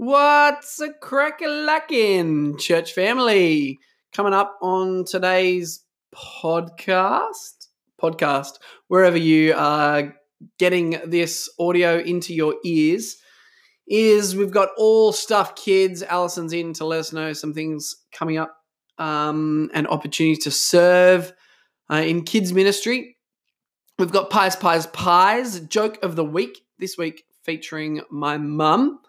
What's a crack a lackin', church family? Coming up on today's podcast, podcast, wherever you are getting this audio into your ears, is we've got all stuff kids. Allison's in to let us know some things coming up um, and opportunities to serve uh, in kids ministry. We've got Pies, Pies, Pies, joke of the week this week featuring my mum.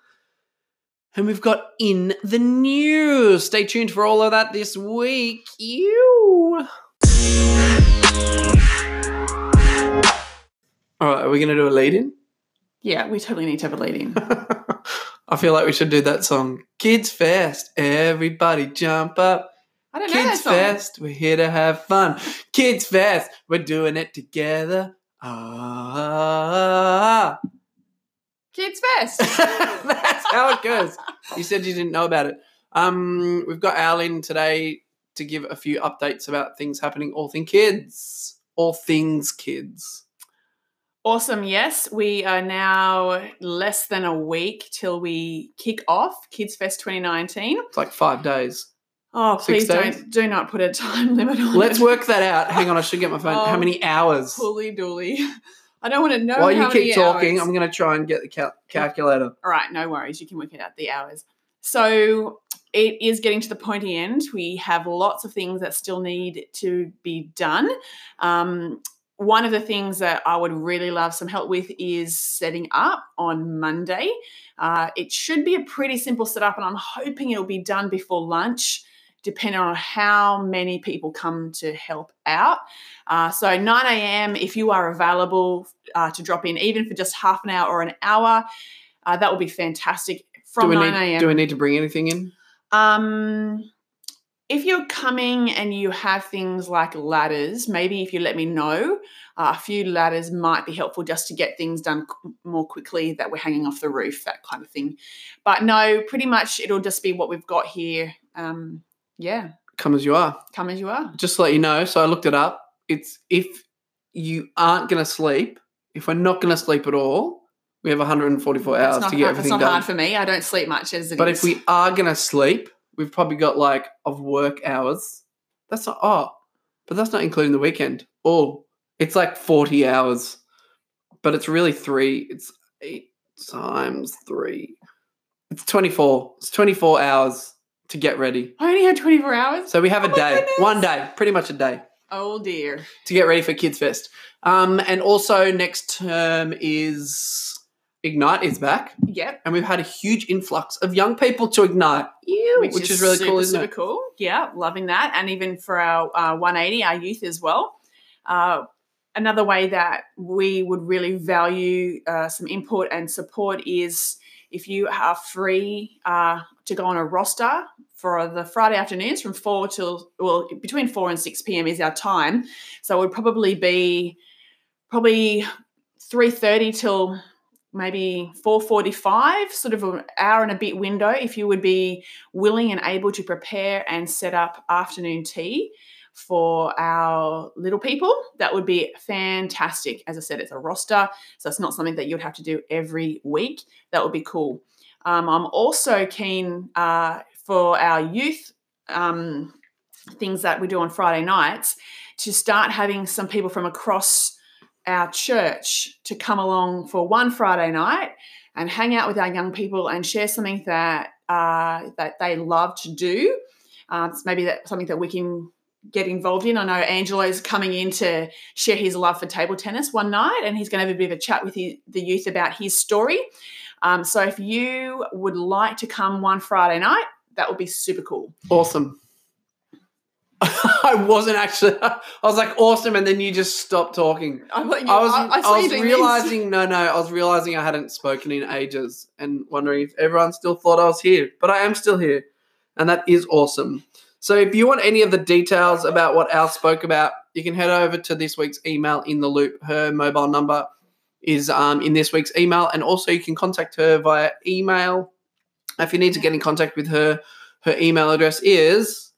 And we've got in the news. Stay tuned for all of that this week. You. All right, are we going to do a lead in? Yeah, we totally need to have a lead in. I feel like we should do that song. Kids Fest, everybody jump up. I don't know Kids that song. Fest, we're here to have fun. Kids Fest, we're doing it together. Ah. Kids Fest. That's how it goes. You said you didn't know about it. Um, we've got Al in today to give a few updates about things happening, all things kids. All things kids. awesome. Yes, we are now less than a week till we kick off Kids Fest 2019. It's like five days. Oh, Six please days? don't do not put a time limit on Let's it. work that out. Hang on, I should get my phone. How Oh, many hours? Pulley dooly. I don't want to know. While you keep talking, hours. I'm going to try and get the cal- calculator. All right, no worries. You can work it out the hours. So it is getting to the pointy end. We have lots of things that still need to be done. Um, one of the things that I would really love some help with is setting up on Monday. Uh, it should be a pretty simple setup, and I'm hoping it'll be done before lunch, depending on how many people come to help out. Uh, so 9 a.m. if you are available uh, to drop in, even for just half an hour or an hour, uh, that would be fantastic. From 9 a.m. do we need to bring anything in? Um, if you're coming and you have things like ladders, maybe if you let me know, uh, a few ladders might be helpful just to get things done qu- more quickly that we're hanging off the roof, that kind of thing. But no, pretty much it'll just be what we've got here. Um, yeah, Come as you are. come as you are. Just to let you know, so I looked it up. It's if you aren't going to sleep, if we're not going to sleep at all, we have 144 hours It's not, to get hard, it's everything not done. hard for me. I don't sleep much as it is. But if we are going to sleep, we've probably got like of work hours. That's not, oh, but that's not including the weekend. Oh, it's like 40 hours, but it's really three. It's eight times three. It's 24. It's 24 hours to get ready. I only had 24 hours. So we have Oh a day, goodness. one day, pretty much a day Oh dear. to get ready for Kids Fest. Um, and also next term is Ignite is back, Yep. and we've had a huge influx of young people to Ignite, Ew, which, is, really super, cool, isn't super it? cool. Yeah, loving that. And even for our uh, 180, our youth as well. Uh, another way that we would really value uh, some input and support is if you are free uh, to go on a roster for the Friday afternoons from 4 till, well, between 4 and 6 p.m. is our time. So it would probably be probably 3.30 till maybe 4.45 sort of an hour and a bit window if you would be willing and able to prepare and set up afternoon tea for our little people that would be fantastic. As i said it's a roster so it's not something that you'd have to do every week. That would be cool. Um, i'm also keen uh, for our youth um, things that we do on friday nights to start having some people from across our church to come along for one Friday night and hang out with our young people and share something that uh, that they love to do. Uh, it's maybe that something that we can get involved in. I know Angelo's coming in to share his love for table tennis one night, and he's going to have a bit of a chat with his, the youth about his story. Um, so if you would like to come one Friday night, that would be super cool. Awesome. I wasn't actually. I was like awesome, and then you just stopped talking. I, I was. I, saw you was realizing. No, no. I was realizing I hadn't spoken in ages, and wondering if everyone still thought I was here. But I am still here, and that is awesome. So, if you want any of the details about what Al spoke about, you can head over to this week's email in the loop. Her mobile number is um, in this week's email, and also you can contact her via email. If you need to get in contact with her, her email address is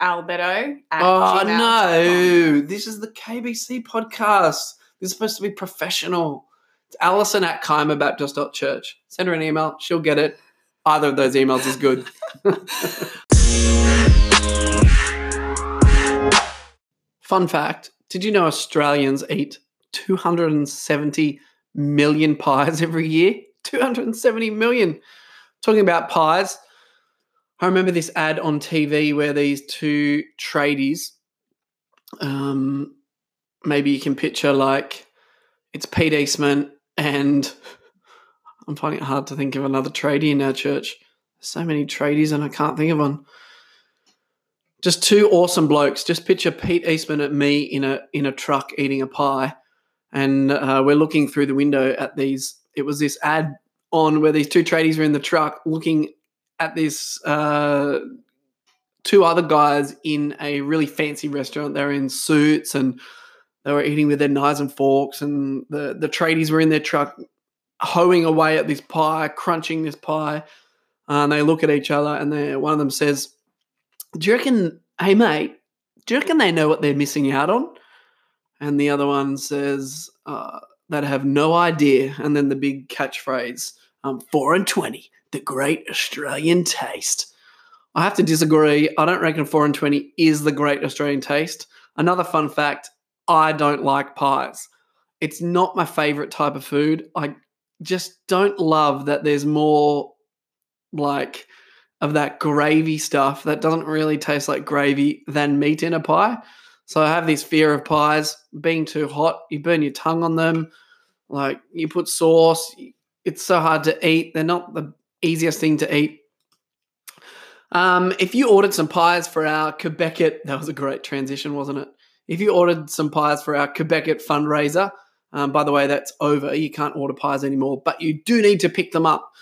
Alberto. At oh no, this is the KBC podcast. This is supposed to be professional. It's Alison at Church. Send her an email. She'll get it. Either of those emails is good. Fun fact Did you know Australians eat 270 million pies every year? 270 million. Talking about pies, I remember this ad on TV where these two tradies, um, maybe you can picture like it's Pete Eastman and I'm finding it hard to think of another tradie in our church. so many tradies and I can't think of one. Just two awesome blokes. Just picture Pete Eastman at me in a in a truck eating a pie, and uh, we're looking through the window at these. It was this ad on where these two tradies were in the truck looking at this uh, two other guys in a really fancy restaurant. They were in suits and they were eating with their knives and forks, and the the tradies were in their truck hoeing away at this pie, crunching this pie. Uh, and they look at each other, and one of them says, "Do you reckon, hey mate, do you reckon they know what they're missing out on?" And the other one says, uh, "That have no idea." And then the big catchphrase, um, four and twenty, the great Australian taste." I have to disagree. I don't reckon four and twenty is the great Australian taste. Another fun fact: I don't like pies. It's not my favorite type of food. I just don't love that there's more like of that gravy stuff that doesn't really taste like gravy than meat in a pie. So I have this fear of pies being too hot. You burn your tongue on them. Like you put sauce, it's so hard to eat. They're not the easiest thing to eat. Um, if you ordered some pies for our Quebec, that was a great transition, wasn't it? If you ordered some pies for our Quebec fundraiser, um, by the way, that's over. You can't order pies anymore, but you do need to pick them up.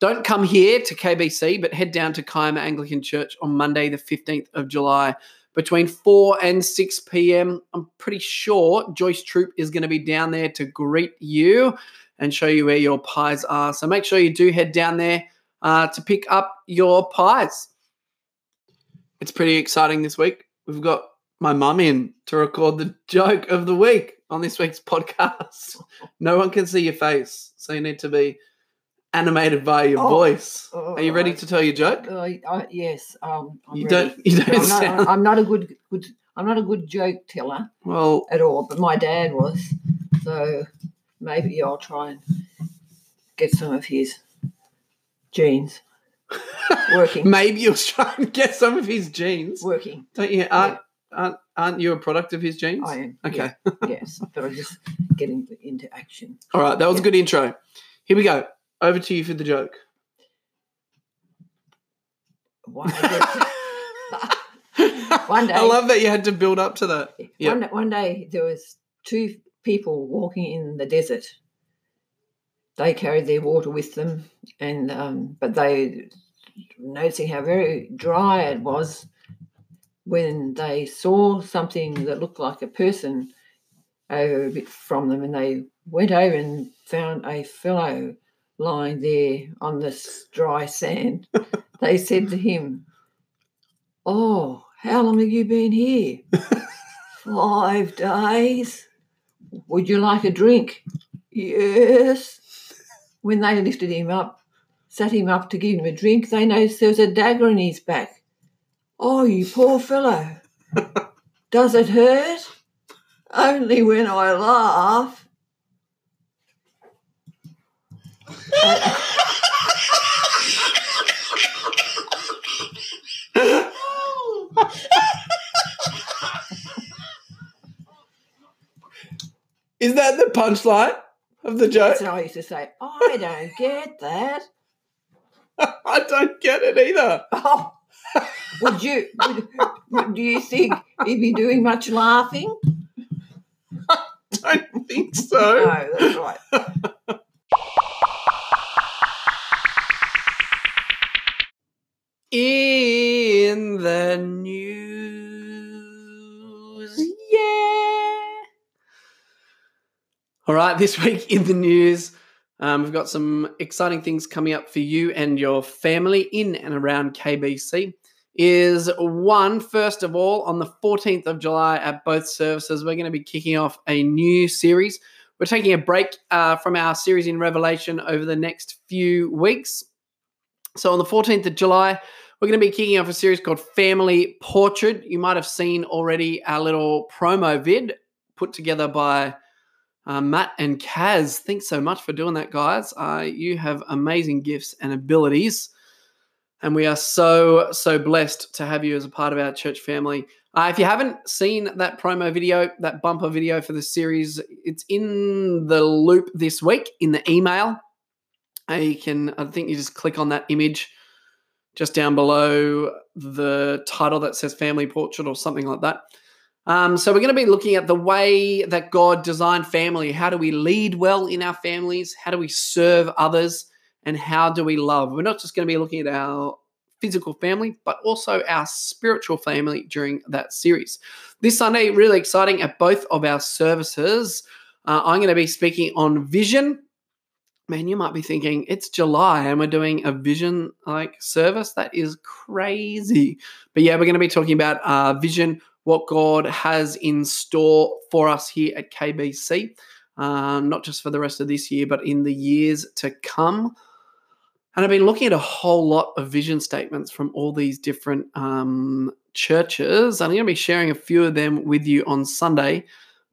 Don't come here to KBC, but head down to Kiama Anglican Church on Monday, the 15th of July, between 4 and 6 p.m. I'm pretty sure Joyce Troop is going to be down there to greet you and show you where your pies are. So make sure you do head down there uh, to pick up your pies. It's pretty exciting this week. We've got my mum in to record the joke of the week on this week's podcast. No one can see your face, so you need to be animated by your Oh, voice. oh, Are you ready right. to tell your joke? Uh, I, yes, um, I'm You ready. don't. You don't I'm not, sound I'm not a good, good. I'm not a good joke teller well. at all, but my dad was. So maybe I'll try and get some of his genes working. Maybe you'll try and get some of his genes. working. Don't you? Aren't, aren't, aren't you a product of his genes? I am. Okay. yeah, yes, but I'm just getting into action. All right. That was a good intro. Here we go. Over to you for the joke. I One day- I love that you had to build up to that. Yep. one, one day there was two people walking in the desert. They carried their water with them, and um, but they noticing how very dry it was when they saw something that looked like a person over a bit from them, and they went over and found a fellow lying there on this dry sand. they said to him, "Oh, how long have you been here?" Five days. Would you like a drink? Yes. When they lifted him up, sat him up to give him a drink, they noticed there was a dagger in his back. Oh, you poor fellow. Does it hurt? Only when I laugh. Is that the punchline of the joke? So I used to say, I don't get that. I don't get it either. Oh, would you? Would, would- do you think he'd be doing much laughing? I Don't think so. No, that's right. In the news. Yeah. All right, this week in the news, um, we've got some exciting things coming up for you and your family in and around KBC. Is one, first of all, on the 14th of July at both services, we're going to be kicking off a new series. We're taking a break uh, from our series in Revelation over the next few weeks So on the 14th of July, we're going to be kicking off a series called Family Portrait. You might have seen already our little promo vid put together by uh, Matt and Kaz. Thanks so much for doing that, guys. Uh, you have amazing gifts and abilities. And we are so, so blessed to have you as a part of our church family. Uh, if you haven't seen that promo video, that bumper video for the series, it's in the loop this week in the email. Uh, you can, I think you just click on that image just down below the title that says family portrait or something like that. Um, so we're going to be looking at the way that God designed family. How do we lead well in our families? How do we serve others? And how do we love? We're not just going to be looking at our physical family, but also our spiritual family during that series. This Sunday, really exciting at both of our services. Uh, I'm going to be speaking on vision. Man, you might be thinking it's July and we're doing a vision like service. That is crazy. But yeah, we're going to be talking about uh, vision, what God has in store for us here at KBC, uh, not just for the rest of this year, but in the years to come. And I've been looking at a whole lot of vision statements from all these different um, churches. I'm going to be sharing a few of them with you on Sunday.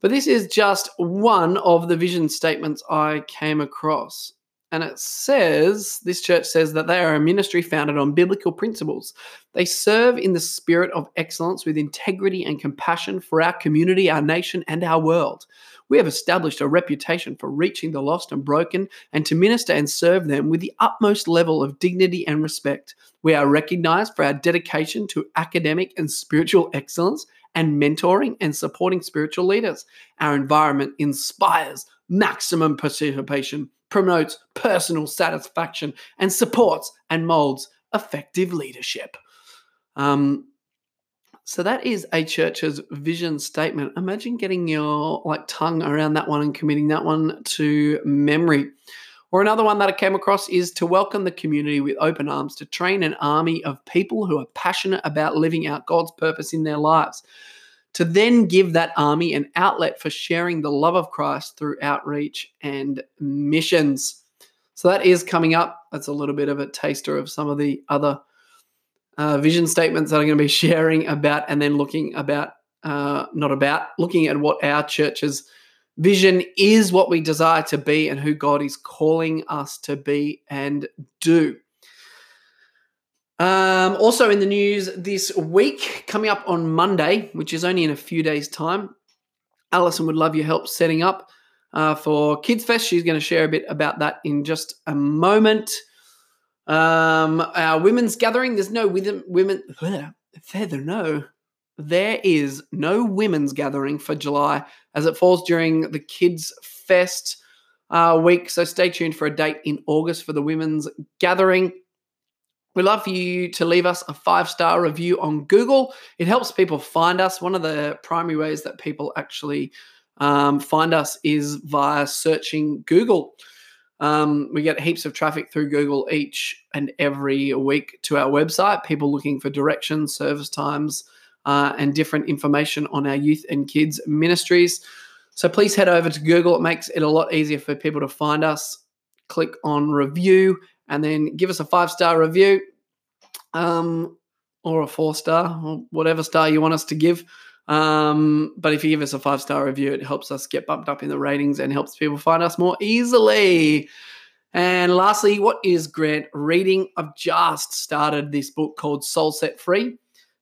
But this is just one of the vision statements I came across. And it says, this church says that they are a ministry founded on biblical principles. They serve in the spirit of excellence with integrity and compassion for our community, our nation, and our world. We have established a reputation for reaching the lost and broken and to minister and serve them with the utmost level of dignity and respect. We are recognized for our dedication to academic and spiritual excellence and mentoring and supporting spiritual leaders. Our environment inspires maximum participation, promotes personal satisfaction, and supports and molds effective leadership. Um, so that is a church's vision statement. Imagine getting your like tongue around that one and committing that one to memory. Or another one that I came across is to welcome the community with open arms to train an army of people who are passionate about living out God's purpose in their lives. To then give that army an outlet for sharing the love of Christ through outreach and missions. So that is coming up. That's a little bit of a taster of some of the other uh, vision statements that I'm going to be sharing about, and then looking about, uh, not about, looking at what our church's vision is, what we desire to be, and who God is calling us to be and do. Um, also in the news this week, coming up on Monday, which is only in a few days' time, Alison would love your help setting up uh, for Kids Fest. She's going to share a bit about that in just a moment. Um, our women's gathering. There's no women. Women. Feather. No. There is no women's gathering for July as it falls during the Kids Fest uh, week. So stay tuned for a date in August for the women's gathering. We'd love for you to leave us a five star review on Google. It helps people find us. One of the primary ways that people actually um, find us is via searching Google. Um, we get heaps of traffic through Google each and every week to our website, people looking for directions, service times, uh, and different information on our youth and kids ministries. So please head over to Google. It makes it a lot easier for people to find us. Click on review and then give us a five star review um, or a four star or whatever star you want us to give. Um, but if you give us a five star review, it helps us get bumped up in the ratings and helps people find us more easily. And lastly, what is Grant reading? I've just started this book called Soul Set Free.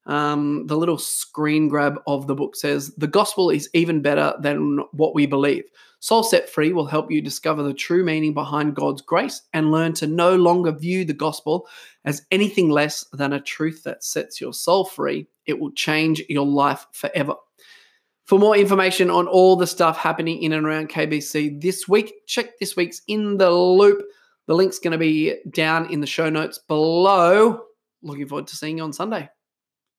Um, the little screen grab of the book says, The gospel is even better than what we believe. Soul Set Free will help you discover the true meaning behind God's grace and learn to no longer view the gospel as anything less than a truth that sets your soul free. It will change your life forever. For more information on all the stuff happening in and around KBC this week, check this week's In the Loop. The link's going to be down in the show notes below. Looking forward to seeing you on Sunday.